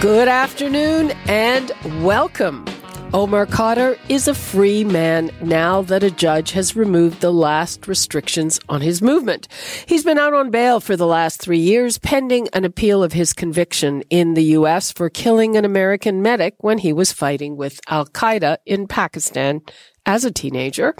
Good afternoon and welcome. Omar Khadr is a free man now that a judge has removed the last restrictions on his movement. He's been out on bail for the last three years pending an appeal of his conviction in the U.S. for killing an American medic when he was fighting with Al Qaeda in Pakistan as a teenager.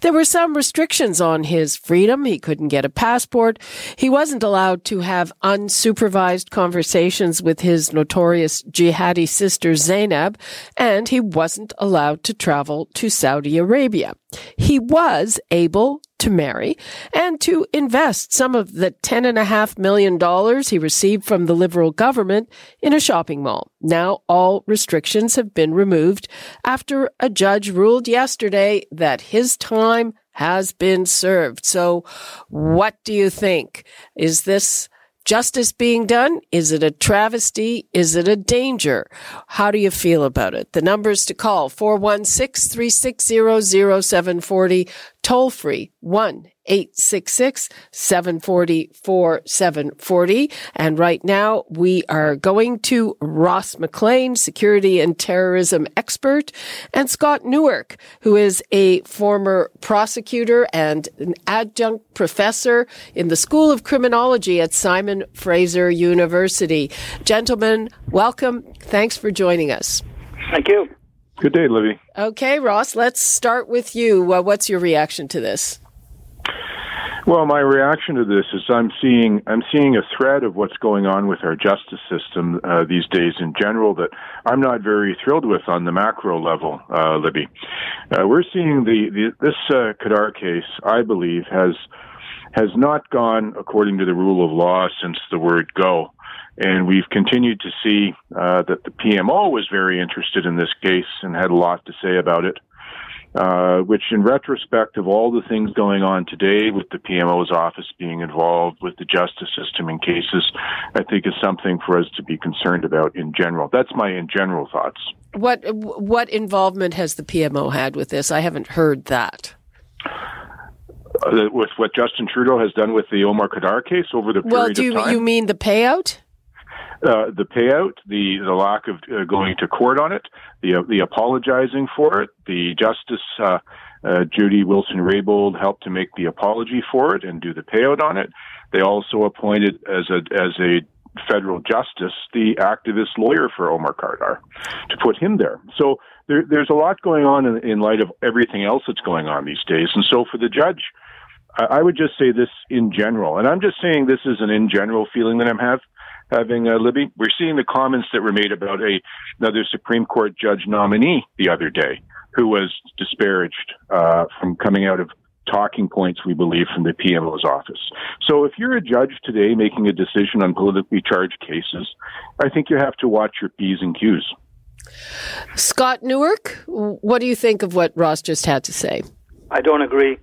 There were some restrictions on his freedom. He couldn't get a passport. He wasn't allowed to have unsupervised conversations with his notorious jihadi sister Zainab, and he wasn't allowed to travel to Saudi Arabia. He was able to marry and to invest some of the $10.5 million he received from the Liberal government in a shopping mall. Now all restrictions have been removed after a judge ruled yesterday that his time has been served. So what do you think? Is this justice being done? Is it a travesty? Is it a danger? How do you feel about it? The numbers to call 416 360 0740, toll free 1 866 740 4740. And right now we are going to Ross McLean, security and terrorism expert, and Scott Newark, who is a former prosecutor and an adjunct professor in the School of Criminology at Simon Fraser University. Gentlemen, welcome. Thanks for joining us. Thank you. Good day, Libby. Okay, Ross, let's start with you. Uh, what's your reaction to this? Well, my reaction to this is I'm seeing I'm seeing a thread of what's going on with our justice system uh, these days in general that I'm not very thrilled with on the macro level, uh, Libby. Uh, we're seeing the, the this uh, Khadr case, I believe, has has not gone according to the rule of law since the word go. And we've continued to see uh, that the PMO was very interested in this case and had a lot to say about it. Uh, which, in retrospect of all the things going on today with the PMO's office being involved with the justice system in cases, I think is something for us to be concerned about in general. That's my in general thoughts. What what involvement has the PMO had with this? I haven't heard that. Uh, with what Justin Trudeau has done with the Omar Khadr case over the period well, do you, you mean the payout? Uh, the payout, the the lack of uh, going to court on it, the uh, the apologizing for it, the justice uh, uh, Jody Wilson-Raybould helped to make the apology for it and do the payout on it. They also appointed as a as a federal justice the activist lawyer for Omar Khadr to put him there. So there, there's a lot going on in, in light of everything else that's going on these days. And so for the judge, I, would just say this in general, and I'm just saying this is an in general feeling that I'm have having uh, Libby. We're seeing the comments that were made about a another Supreme Court judge nominee the other day who was disparaged uh, from coming out of talking points we believe from the PMO's office. So if you're a judge today making a decision on politically charged cases, I think you have to watch your P's and Q's. Scott Newark, what do you think of what Ross just had to say? I don't agree.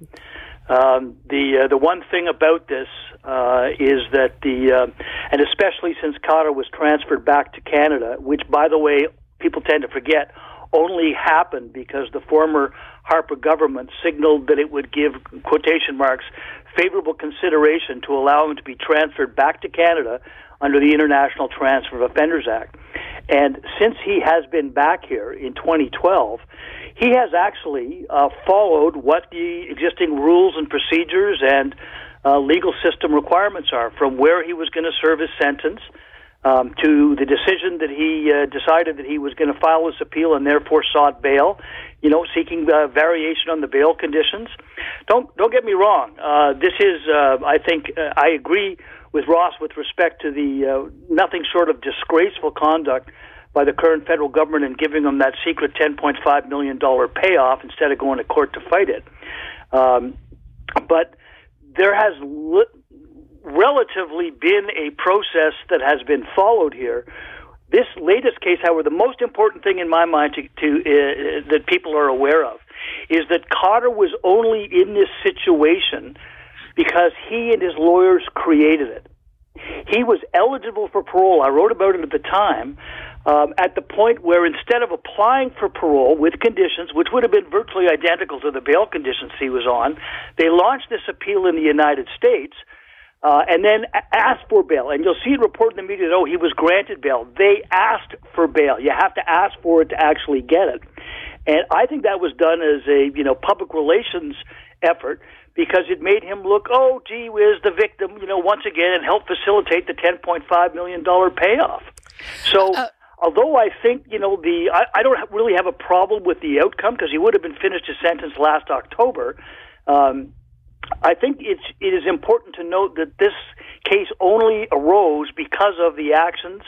Um, the uh, the one thing about this uh, is that the uh, and especially since Khadr was transferred back to Canada, which by the way people tend to forget only happened because the former Harper government signaled that it would give quotation marks favorable consideration to allow him to be transferred back to Canada under the International Transfer of Offenders Act. And since he has been back here in 2012, he has actually uh, followed what the existing rules and procedures and uh, legal system requirements are from where he was going to serve his sentence um, to the decision that he uh, decided that he was going to file his appeal and therefore sought bail, you know, seeking uh, variation on the bail conditions. Don't don't get me wrong. Uh, this is, uh, I think, uh, I agree with Ross with respect to the uh, nothing short of disgraceful conduct by the current federal government in giving them that secret $10.5 million payoff instead of going to court to fight it. Um, but there has li- relatively been a process that has been followed here This latest case, however, the most important thing in my mind to, to uh, that people are aware of is that Khadr was only in this situation because he and his lawyers created it. He was eligible for parole. I wrote about it at the time. Um, at the point where instead of applying for parole with conditions, which would have been virtually identical to the bail conditions he was on, they launched this appeal in the United States uh, and then asked for bail. And you'll see it reported in the media that, oh, he was granted bail. They asked for bail. You have to ask for it to actually get it. And I think that was done as a, you know, public relations effort because it made him look, oh, gee whiz, the victim, you know, once again, and help facilitate the $10.5 million payoff. So, uh, although I think, you know, the, I, I don't really have a problem with the outcome because he would have been finished his sentence last October. Um, I think it's it is important to note that this case only arose because of the actions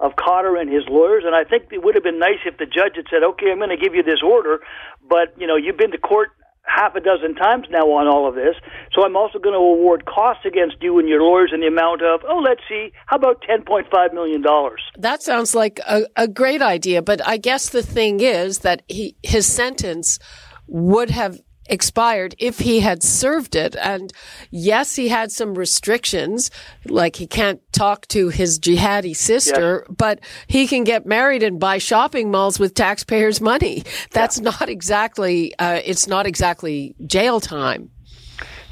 of Khadr and his lawyers, and I think it would have been nice if the judge had said, "Okay, I'm going to give you this order, but you know you've been to court half a dozen times now on all of this, so I'm also going to award costs against you and your lawyers in the amount of oh, let's see, how about 10.5 million dollars?" That sounds like a, a great idea, but I guess the thing is that he his sentence would have expired if he had served it. And yes, he had some restrictions, like he can't talk to his jihadi sister, but he can get married and buy shopping malls with taxpayers' money. That's yeah. not exactly, uh, it's not exactly jail time.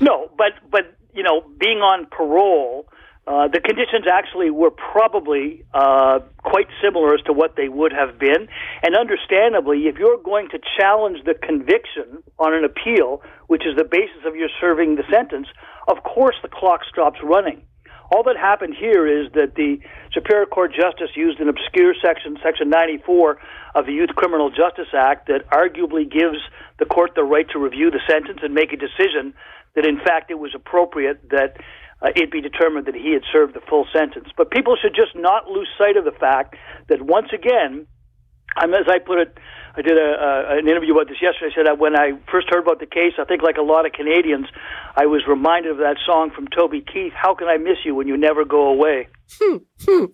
No, but, but, you know, being on parole, uh, the conditions actually were probably uh, quite similar as to what they would have been. And understandably, if you're going to challenge the conviction on an appeal, which is the basis of your serving the sentence, of course the clock stops running. All that happened here is that the Superior Court justice used an obscure section, Section 94 of the Youth Criminal Justice Act, that arguably gives the court the right to review the sentence and make a decision that, in fact, it was appropriate that uh, it be determined that he had served the full sentence. But people should just not lose sight of the fact that once again, I'm, as I put it, I did a, uh, an interview about this yesterday. I said that when I first heard about the case, I think like a lot of Canadians, I was reminded of that song from Toby Keith, "How Can I Miss You When You Never Go Away." Hmm, hmm.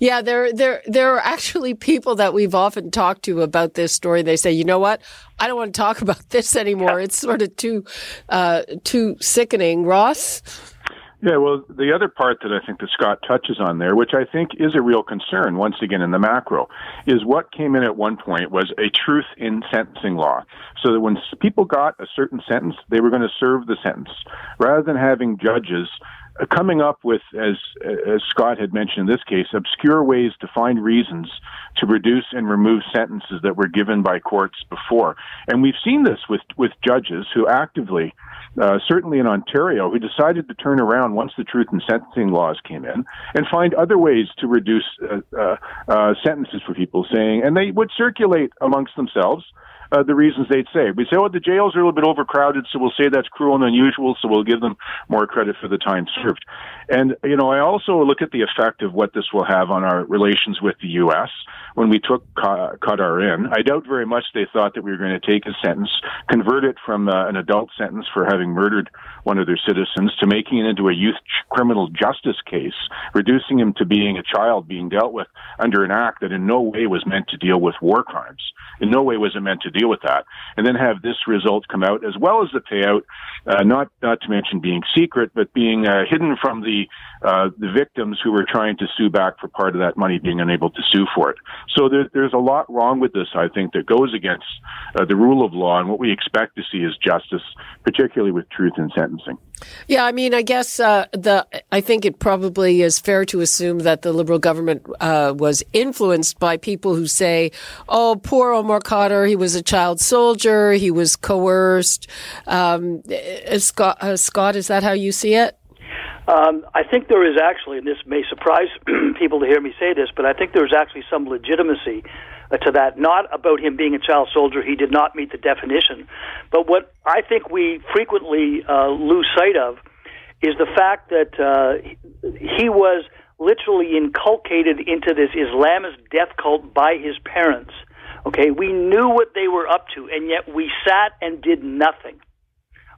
Yeah, there, there, there are actually people that we've often talked to about this story. They say, you know what? I don't want to talk about this anymore. Yeah. It's sort of too, uh, too sickening. Ross. Yeah, well, the other part that I think that Scott touches on there, which I think is a real concern, once again in the macro, is what came in at one point was a truth in sentencing law. So that when people got a certain sentence, they were going to serve the sentence, rather than having judges coming up with, as as Scott had mentioned in this case, obscure ways to find reasons to reduce and remove sentences that were given by courts before, and we've seen this with with judges who actively, uh, certainly in Ontario, who decided to turn around once the truth in sentencing laws came in and find other ways to reduce uh, uh, uh sentences for people, saying, and they would circulate amongst themselves uh, the reasons they'd say. We say, oh, the jails are a little bit overcrowded, so we'll say that's cruel and unusual, so we'll give them more credit for the time served. And, you know, I also look at the effect of what this will have on our relations with the U.S. When we took Khadr in, I doubt very much they thought that we were going to take a sentence, convert it from uh, an adult sentence for having murdered one of their citizens to making it into a youth criminal justice case, reducing him to being a child being dealt with under an act that in no way was meant to deal with war crimes. In no way was it meant to deal with that. And then have this result come out as well as the payout, uh, not not to mention being secret, but being uh, hidden from the uh, the victims who were trying to sue back for part of that money, being unable to sue for it. So there, there's a lot wrong with this. I think that goes against uh, the rule of law and what we expect to see is justice, particularly with truth in sentencing. Yeah, I mean, I guess uh, the I think it probably is fair to assume that the Liberal government uh, was influenced by people who say, "Oh, poor Omar Khadr, he was a child soldier, he was coerced." Um, uh, Scott, uh, Scott, is that how you see it? Um, I think there is actually, and this may surprise people to hear me say this, but I think there is actually some legitimacy to that. Not about him being a child soldier; he did not meet the definition. But what I think we frequently uh, lose sight of is the fact that uh, he was literally inculcated into this Islamist death cult by his parents. Okay, we knew what they were up to, and yet we sat and did nothing.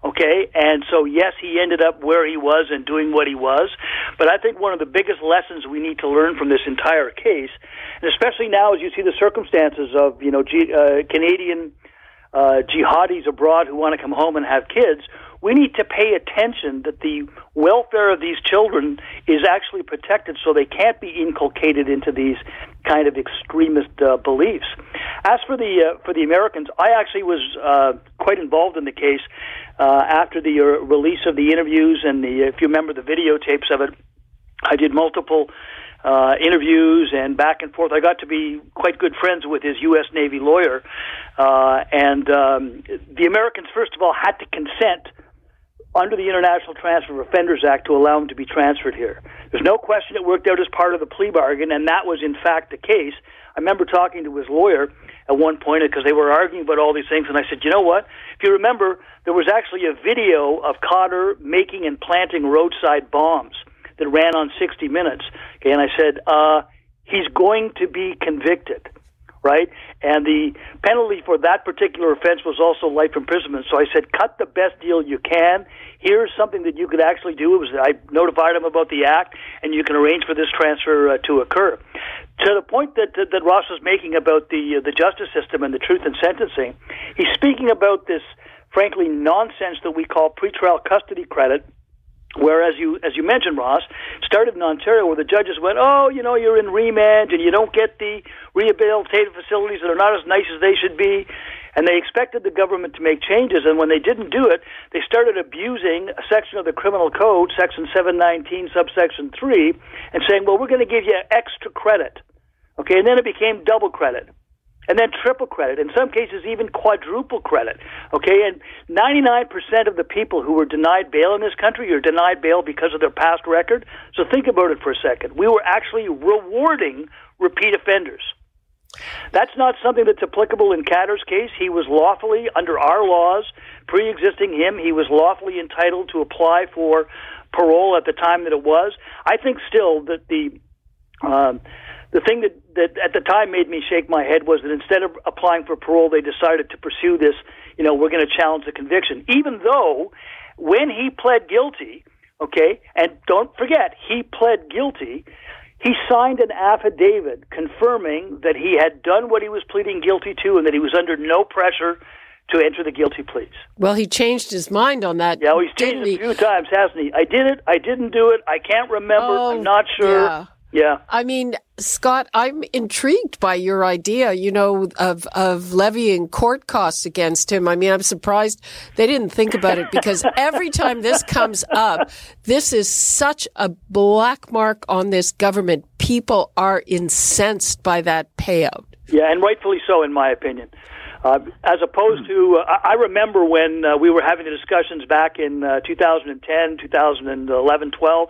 Okay, and so yes, he ended up where he was and doing what he was. But I think one of the biggest lessons we need to learn from this entire case, and especially now as you see the circumstances of you know G, uh, Canadian uh, jihadis abroad who want to come home and have kids, we need to pay attention that the welfare of these children is actually protected so they can't be inculcated into these kind of extremist uh, beliefs. As for the uh, for the Americans, I actually was uh, quite involved in the case uh, after the uh, release of the interviews and the if you remember the videotapes of it. I did multiple uh, interviews and back and forth. I got to be quite good friends with his U.S. Navy lawyer, uh, and um, the Americans, first of all, had to consent under the International Transfer of Offenders Act to allow him to be transferred here. There's no question it worked out as part of the plea bargain, and that was in fact the case. I remember talking to his lawyer at one point because they were arguing about all these things, and I said, you know what? If you remember, there was actually a video of Khadr making and planting roadside bombs that ran on 60 Minutes. Okay, and I said, uh, he's going to be convicted right? And the penalty for that particular offense was also life imprisonment. So I said, cut the best deal you can. Here's something that you could actually do. It was I notified him about the act, and you can arrange for this transfer uh, to occur. To the point that, that that Ross was making about the uh, the justice system and the truth in sentencing, he's speaking about this frankly nonsense that we call pretrial custody credit Whereas you, as you mentioned, Ross, started in Ontario where the judges went, oh, you know, you're in remand and you don't get the rehabilitative facilities that are not as nice as they should be. And they expected the government to make changes. And when they didn't do it, they started abusing a section of the criminal code, section 719, subsection 3, and saying, well, we're going to give you extra credit. Okay, and then it became double credit and then triple credit, in some cases even quadruple credit. Okay, and 99% of the people who were denied bail in this country are denied bail because of their past record. So think about it for a second. We were actually rewarding repeat offenders. That's not something that's applicable in Khadr's case. He was lawfully, under our laws, pre existing him, he was lawfully entitled to apply for parole at the time that it was. I think still that the. Um, the thing that, that at the time made me shake my head was that instead of applying for parole, they decided to pursue this. You know, we're going to challenge the conviction, even though when he pled guilty, okay, and don't forget he pled guilty. He signed an affidavit confirming that he had done what he was pleading guilty to and that he was under no pressure to enter the guilty pleas. Well, he changed his mind on that. Yeah, well, he's changed he? a few times, hasn't he? I did it. I didn't do it. I can't remember. Oh, I'm not sure. Yeah. Yeah. I mean, Scott, I'm intrigued by your idea, you know, of, of levying court costs against him. I mean, I'm surprised they didn't think about it because every time this comes up, this is such a black mark on this government. People are incensed by that payout. Yeah, and rightfully so, in my opinion. Uh, as opposed to, uh, I remember when uh, we were having the discussions back in uh, 2010, 2011, 12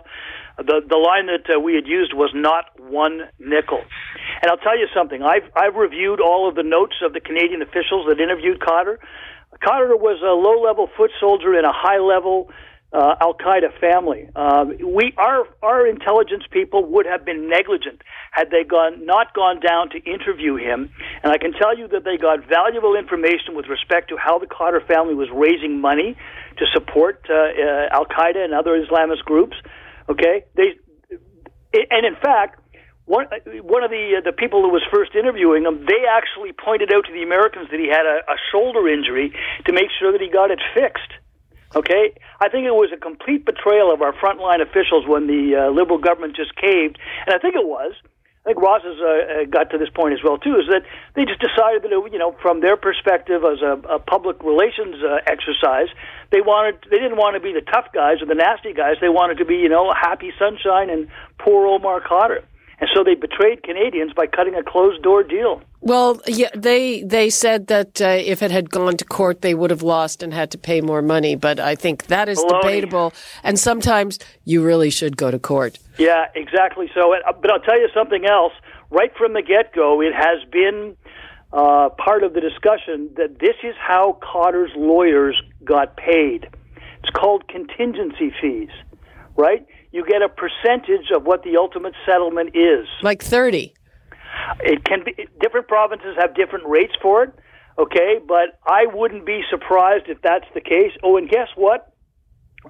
the the line that uh, we had used was not one nickel. And I'll tell you something. I've I've reviewed all of the notes of the Canadian officials that interviewed Khadr. Khadr was a low level foot soldier in a high level uh, Al Qaeda family. Uh, we our our intelligence people would have been negligent had they gone not gone down to interview him. And I can tell you that they got valuable information with respect to how the Khadr family was raising money to support uh, uh, Al Qaeda and other Islamist groups. Okay, they and in fact, one one of the uh, the people who was first interviewing him, they actually pointed out to the Americans that he had a, a shoulder injury to make sure that he got it fixed. Okay, I think it was a complete betrayal of our frontline officials when the uh, liberal government just caved, and I think it was I think Ross has uh, uh, got to this point as well too. Is that they just decided that you know from their perspective as a, a public relations uh, exercise, they wanted they didn't want to be the tough guys or the nasty guys. They wanted to be you know happy sunshine and poor Omar Khadr. And so they betrayed Canadians by cutting a closed door deal. Well, yeah, they they said that uh, if it had gone to court, they would have lost and had to pay more money. But I think that is Baloney. debatable. And sometimes you really should go to court. Yeah, exactly. So, uh, but I'll tell you something else. Right from the get go, it has been uh, part of the discussion that this is how Khadr's lawyers got paid. It's called contingency fees, right? You get a percentage of what the ultimate settlement is. Like 30. It can be different provinces have different rates for it. Okay, but I wouldn't be surprised if that's the case. Oh, and guess what?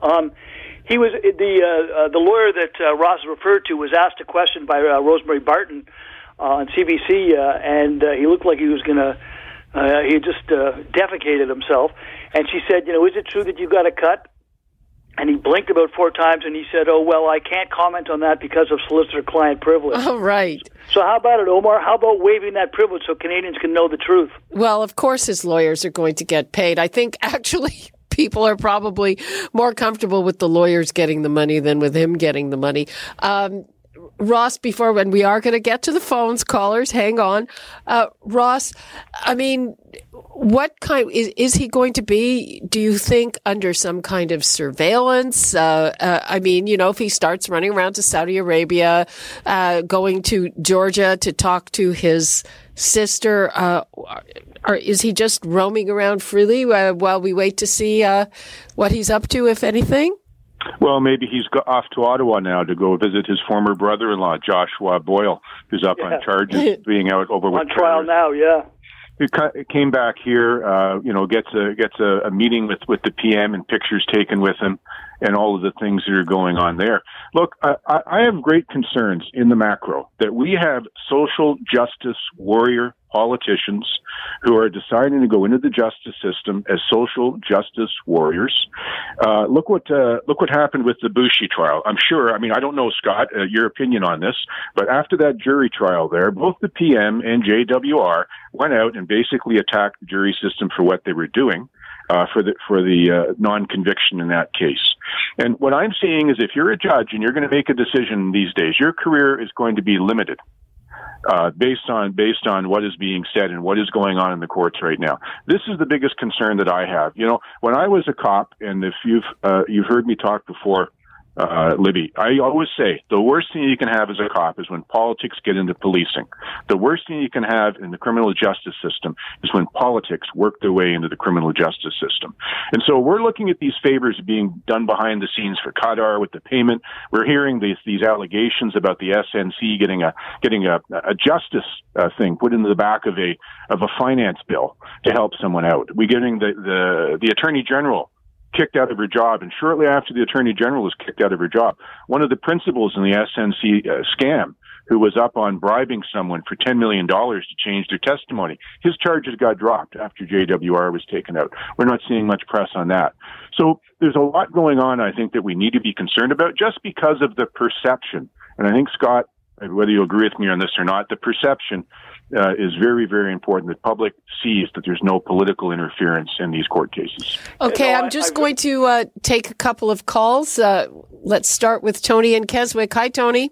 Um, he was the uh, uh, the lawyer that uh, Ross referred to was asked a question by uh, Rosemary Barton uh, on CBC, uh, and uh, he looked like he was going to. Uh, he just uh, defecated himself, and she said, "You know, is it true that you got a cut?" And he blinked about four times, and he said, "Oh well, I can't comment on that because of solicitor-client privilege." Oh, right. So how about it, Omar? How about waiving that privilege so Canadians can know the truth? Well, of course, his lawyers are going to get paid. I think actually people are probably more comfortable with the lawyers getting the money than with him getting the money. Um, Ross, before when we are going to get to the phones, callers, hang on. Uh, Ross, I mean, what kind is is he going to be? Do you think under some kind of surveillance? Uh, uh, I mean, you know, if he starts running around to Saudi Arabia, uh, going to Georgia to talk to his sister, uh, or is he just roaming around freely uh, while we wait to see what he's up to, if anything? Well, maybe he's off to Ottawa now to go visit his former brother-in-law, Joshua Boyle, who's up yeah. on charges being out over on trial now. Yeah, he came back here. Uh, you know, gets a gets a, a meeting with with the PM and pictures taken with him, and all of the things that are going on there. Look, I, I have great concerns in the macro that we have social justice warrior politicians who are deciding to go into the justice system as social justice warriors. Uh, look what uh, look what happened with the Boushie trial. I'm sure. I mean, I don't know, Scott, uh, your opinion on this, but after that jury trial, there, both the PM and JWR went out and basically attacked the jury system for what they were doing. Uh, for the for the uh, non-conviction in that case. And what I'm seeing is, if you're a judge and you're going to make a decision these days, your career is going to be limited uh, based on based on what is being said and what is going on in the courts right now. This is the biggest concern that I have. You know, when I was a cop, and if you've uh, you've heard me talk before uh, Libby. I always say the worst thing you can have as a cop is when politics get into policing. The worst thing you can have in the criminal justice system is when politics work their way into the criminal justice system. And so we're looking at these favors being done behind the scenes for Khadr with the payment. We're hearing these these allegations about the SNC getting a getting a, a justice uh, thing put into the back of a of a finance bill to help someone out. We're getting the the the attorney general kicked out of her job, and shortly after the attorney general was kicked out of her job, one of the principals in the SNC uh, scam, who was up on bribing someone for $10 million to change their testimony, his charges got dropped after JWR was taken out. We're not seeing much press on that. So there's a lot going on, I think, that we need to be concerned about just because of the perception. And I think, Scott, whether you agree with me on this or not, the perception uh, is very, very important. The public sees that there's no political interference in these court cases. Okay, I'm just I, I, going to uh, take a couple of calls. Uh, let's start with Tony and Keswick. Hi, Tony.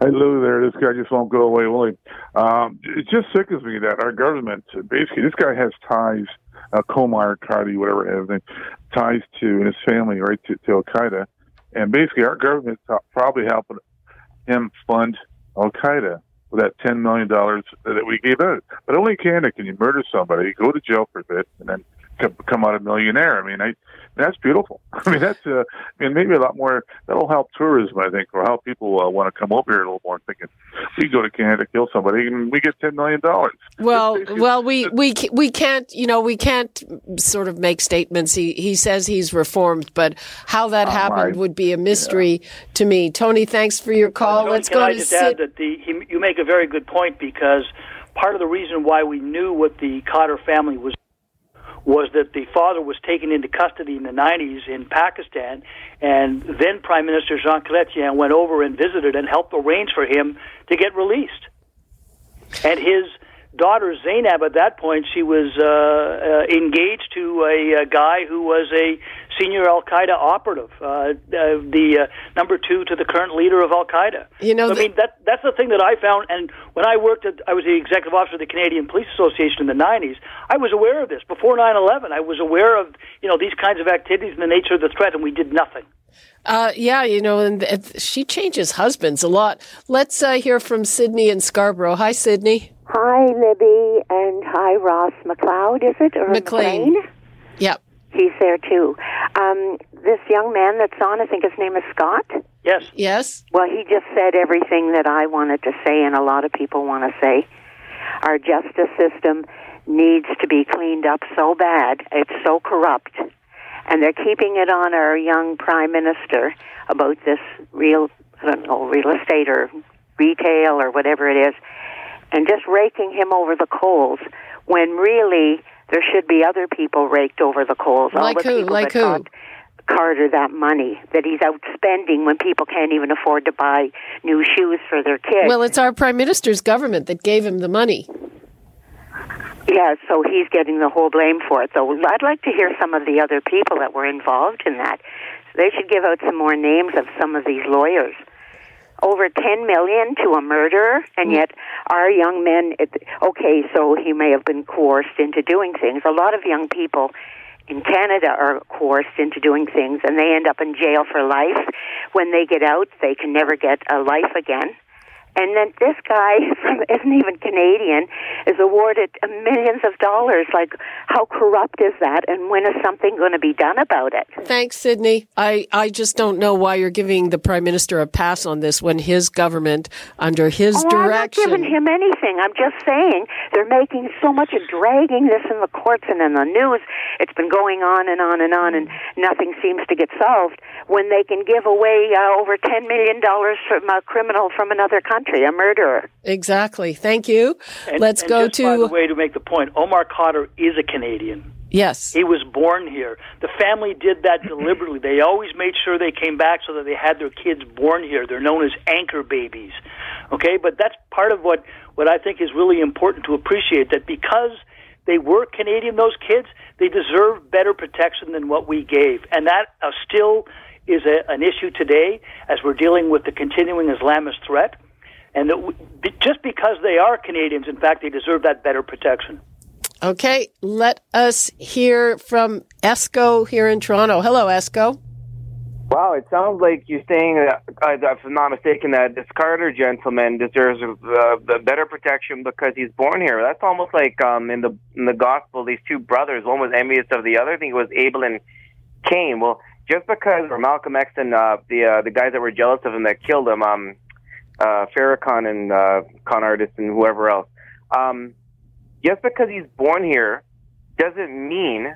Hello there. This guy just won't go away, will he? Um, it just sickens me that our government, basically, this guy has ties, uh, Komar, Cardi, whatever, everything, ties to and his family, right, to, to Al Qaeda. And basically, our government's probably helping him fund Al Qaeda with that ten million dollars that we gave out. But only Canada can you murder somebody, go to jail for a bit, and then come out a millionaire. I mean, I that's beautiful. I mean, that's uh, I mean, maybe a lot more. That'll help tourism, I think, or help people uh, want to come over here a little more. Thinking we go to Canada, kill somebody, and we get ten million dollars. Well, well, we we we can't, you know, we can't sort of make statements. He he says he's reformed, but how that happened would be a mystery yeah. to me. Tony, thanks for your call. Tony, Let's go I to just add that the he, you make a very good point because part of the reason why we knew what the Khadr family was was that the father was taken into custody in the 90s in Pakistan, and then Prime Minister Jean Chrétien went over and visited and helped arrange for him to get released. And his daughter Zainab, at that point, she was uh, uh, engaged to a, a guy who was a senior Al Qaeda operative, uh, uh, the uh, number two to the current leader of Al Qaeda. You know, so, I mean that that's the thing that I found. And when I worked at, I was the executive officer of the Canadian Police Association in the '90s. I was aware of this before 9/11. I was aware of you know these kinds of activities and the nature of the threat, and we did nothing. Uh, yeah, you know, and she changes husbands a lot. Let's uh, hear from Sydney in Scarborough. Hi, Sydney. Hi, Libby, and hi, Ross McLeod. Is it or McLean? McLean? Yep. He's there too. Um, this young man that's on, I think his name is Scott. Yes. Yes. Well, he just said everything that I wanted to say, and a lot of people want to say. Our justice system needs to be cleaned up so bad. It's so corrupt. And they're keeping it on our young prime minister about this real, I don't know, real estate or retail or whatever it is, and just raking him over the coals when really there should be other people raked over the coals. Like All the who? people Like that who? got Khadr that money that he's out spending when people can't even afford to buy new shoes for their kids. Well, it's our prime minister's government that gave him the money. yeah, so he's getting the whole blame for it. So I'd like to hear some of the other people that were involved in that. They should give out some more names of some of these lawyers. Over 10 million to a murderer, and hmm. yet our young men, it, okay, so he may have been coerced into doing things. A lot of young people in Canada are coerced into doing things, and they end up in jail for life. When they get out, they can never get a life again. And then this guy from isn't even Canadian is awarded millions of dollars. Like, how corrupt is that? And when is something going to be done about it? Thanks, Sydney. I, I just don't know why you're giving the prime minister a pass on this when his government, under his Oh, direction, I'm not giving him anything. I'm just saying they're making so much of dragging this in the courts and in the news. It's been going on and on and on, and nothing seems to get solved. When they can give away uh, over ten million dollars from a criminal from another country, a murderer. exactly. Thank you. And- Let's and go just By to the way, to make the point, Omar Khadr is a Canadian. yes. He was born here. The family did that deliberately. They always made sure they came back so that they had their kids born here. They're known as anchor babies. Okay, but that's part of what what I think is really important to appreciate that because they were Canadian, those kids, they deserve better protection than what we gave, and that uh, still is a, an issue today as we're dealing with the continuing Islamist threat. And that w- be- just because they are Canadians, in fact, they deserve that better protection. Okay, let us hear from Esco here in Toronto. Hello, Esco. Wow, it sounds like you're saying, that, uh, if I'm not mistaken, that this Khadr gentleman deserves uh, better protection because he's born here. That's almost like um, in the in the gospel, these two brothers, one was envious of the other. I think it was Abel and Cain. Well, just because, or Malcolm X and uh, the uh, the guys that were jealous of him that killed him, um, uh, Farrakhan and uh, con artists and whoever else. Um, just because he's born here doesn't mean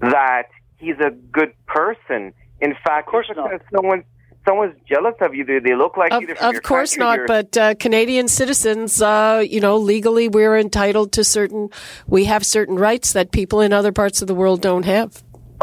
that he's a good person. In fact, Of course not. because someone someone's jealous of you, they, they look like Of, you. of your course not, but uh, Canadian citizens, uh, you know, legally we're entitled to certain, we have certain rights that people in other parts of the world don't have.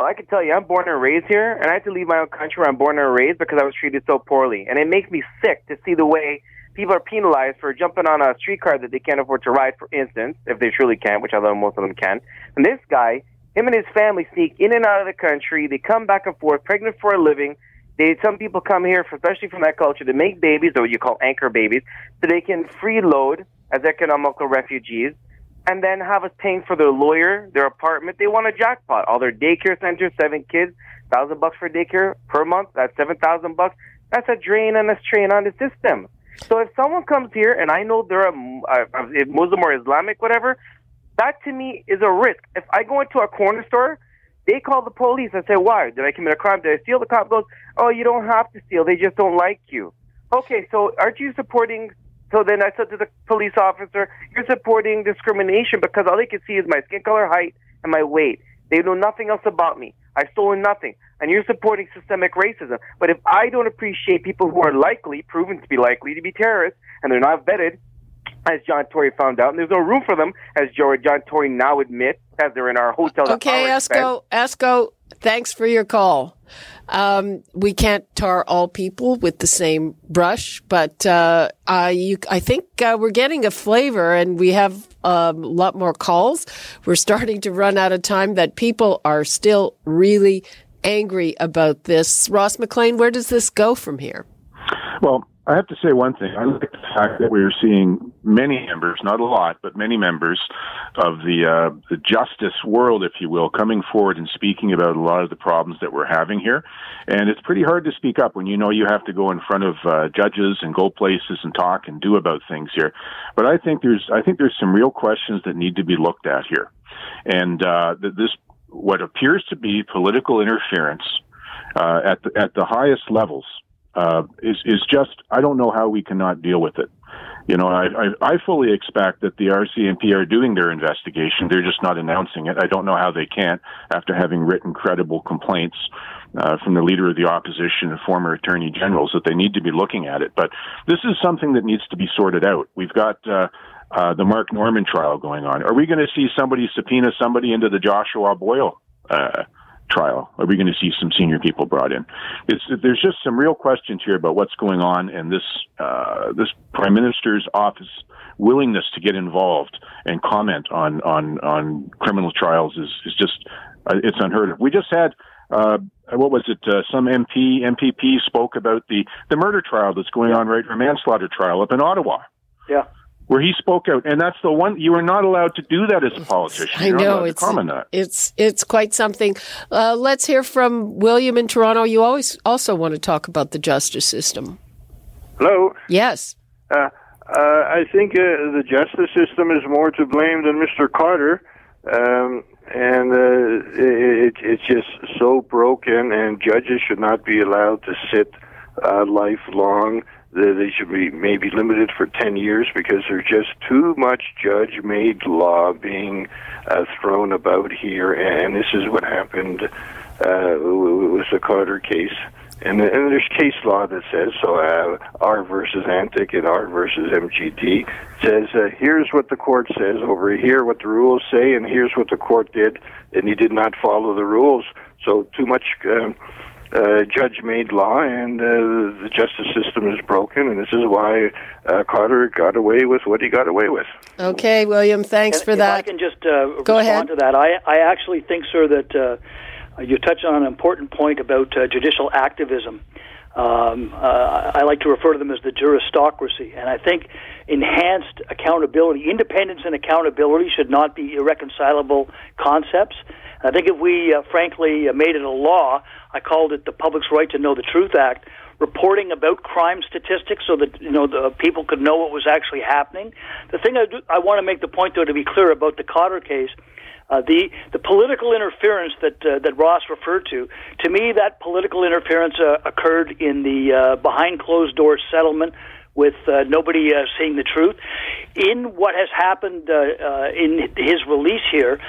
I can tell you, I'm born and raised here, and I had to leave my own country where I'm born and raised because I was treated so poorly. And it makes me sick to see the way people are penalized for jumping on a streetcar that they can't afford to ride, for instance, if they truly can, which I know most of them can. And this guy, him and his family sneak in and out of the country. They come back and forth, pregnant for a living. They, some people come here, especially from that culture, to make babies, or what you call anchor babies, so they can freeload as economical refugees and then have us paying for their lawyer, their apartment. They want a jackpot. All their daycare centers, seven kids, thousand bucks for daycare per month. That's seven thousand bucks. That's a drain and a strain on the system. So if someone comes here and I know they're a, a, a Muslim or Islamic, whatever, that to me is a risk. If I go into a corner store, they call the police and say, "Why did I commit a crime? Did I steal?" The cop goes, "Oh, you don't have to steal. They just don't like you." Okay, so aren't you supporting? So then I said to the police officer, "You're supporting discrimination because all they can see is my skin color, height, and my weight. They know nothing else about me. I've stolen nothing, and you're supporting systemic racism. But if I don't appreciate people who are likely, proven to be likely to be terrorists, and they're not vetted, as John Tory found out, and there's no room for them, as George John Tory now admits, as they're in our hotel. Okay, our expense. Esco, Esco, thanks for your call. Um, we can't tar all people with the same brush, but uh, uh, you, I think uh, we're getting a flavor, and we have um, a lot more calls. We're starting to run out of time. That people are still really angry about this. Ross McLean, where does this go from here? Well, I have to say one thing. I like the fact that we're seeing many members, not a lot, but many members of the uh, the justice world, if you will, coming forward and speaking about a lot of the problems that we're having here. And it's pretty hard to speak up when you know you have to go in front of uh, judges and go places and talk and do about things here. But I think there's I think there's some real questions that need to be looked at here, and uh, this what appears to be political interference uh, at the, at the highest levels uh, is is just I don't know how we cannot deal with it. you know, I, I, I fully expect that the RCMP are doing their investigation. They're just not announcing it. I don't know how they can't after having written credible complaints uh, from the leader of the opposition and former attorney generals that they need to be looking at it. But this is something that needs to be sorted out. We've got uh, uh, the Mark Norman trial going on. Are we going to see somebody subpoena somebody into the Joshua Boyle? Uh, trial? Are we going to see some senior people brought in? It's, there's just some real questions here about what's going on, and this uh, this prime minister's office willingness to get involved and comment on on on criminal trials is is just uh, it's unheard of. We just had. Uh, what was it? Uh, some MP MPP spoke about the the murder trial that's going on right, or manslaughter trial up in Ottawa. Yeah where he spoke out, and that's the one you are not allowed to do that as a politician. I know it's it's it's quite something. Uh, let's hear from William in Toronto. You always also want to talk about the justice system. Hello. Yes. Uh, uh, I think uh, the justice system is more to blame than Mr. Khadr. Um, and uh, it, it's just so broken, and judges should not be allowed to sit uh, lifelong they should be maybe limited for 10 years because there's just too much judge made law being uh, thrown about here. And this is what happened uh, with the Khadr case. And, and there's case law that says so. Uh, R versus Antic and R versus MGT says uh, here's what the court says over here, what the rules say, and here's what the court did, and he did not follow the rules. So too much. Um, uh, judge made law, and uh, the justice system is broken, and this is why uh, Khadr got away with what he got away with. Okay, William, thanks and for that. I can just uh, Go respond ahead. to that. I, I actually think, sir, that uh, you touch on an important point about uh, judicial activism. Um, uh, I like to refer to them as the juristocracy, and I think enhanced accountability, independence, and accountability should not be irreconcilable concepts. I think if we, uh, frankly, uh, made it a law, I called it the Public's Right to Know the Truth Act, reporting about crime statistics so that you know the people could know what was actually happening. The thing I, do, I want to make the point, though, to be clear about the Khadr case. Uh, the the political interference that uh, that Ross referred to, to me, that political interference uh, occurred in the uh, behind closed door settlement with uh, nobody uh, seeing the truth. In what has happened uh, uh, in his release here,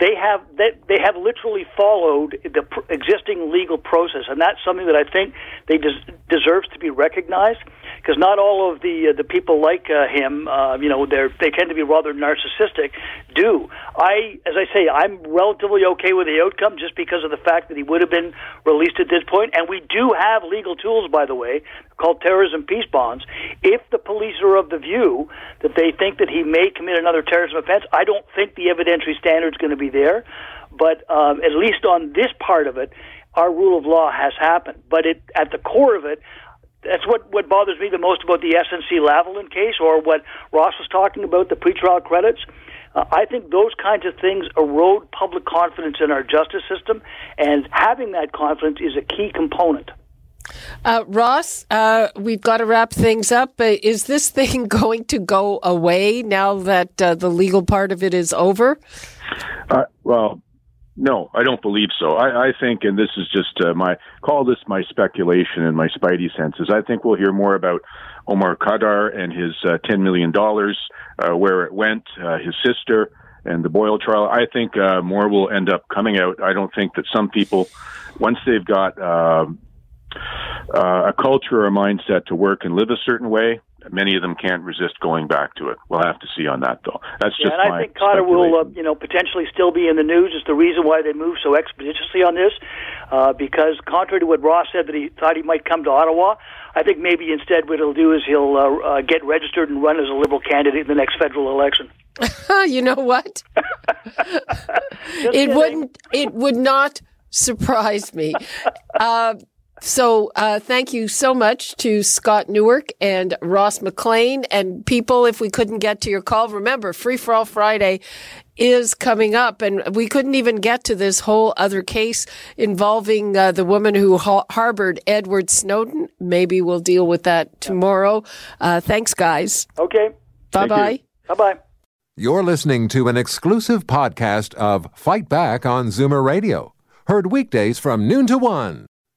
they have they, they have literally followed the pr- existing legal process, and that's something that I think they des- deserves to be recognized. Because not all of the uh, the people like uh, him, you know, they they tend to be rather narcissistic. Do I, as I say, I'm relatively okay with the outcome just because of the fact that he would have been released at this point, and we do have legal tools, by the way, called terrorism peace bonds. If the police are of the view that they think that he may commit another terrorism offense, I don't think the evidentiary standard is going to be there. But um, at least on this part of it, our rule of law has happened. But it, at the core of it, that's what, what bothers me the most about the SNC Lavalin case or what Ross was talking about, the pretrial credits. Uh, I think those kinds of things erode public confidence in our justice system, and having that confidence is a key component. Uh, Ross, uh, we've got to wrap things up. Is this thing going to go away now that uh, the legal part of it is over? Uh, well, no, I don't believe so. I, I think, and this is just uh, my call this my speculation and my spidey senses. I think we'll hear more about Omar Khadr and his ten million dollars, where it went, his sister, and the Boyle trial. I think more will end up coming out. I don't think that some people, once they've got uh, uh, a culture or a mindset to work and live a certain way, many of them can't resist going back to it. We'll have to see on that, though. That's yeah, just and my I think Khadr will, uh, you know, potentially still be in the news. Is the reason why they moved so expeditiously on this, uh, because contrary to what Ross said that he thought he might come to Ottawa, I think maybe instead what he'll do is he'll uh, uh, get registered and run as a Liberal candidate in the next federal election. you know what? it wouldn't. It would not surprise me. So uh, thank you so much to Scott Newark and Ross McLean and people. If we couldn't get to your call, remember Free for All Friday is coming up, and we couldn't even get to this whole other case involving uh, the woman who ha- harbored Edward Snowden. Maybe we'll deal with that tomorrow. Uh, thanks, guys. Okay. Bye bye. Bye bye. You're listening to an exclusive podcast of Fight Back on Zoomer Radio, heard weekdays from noon to one.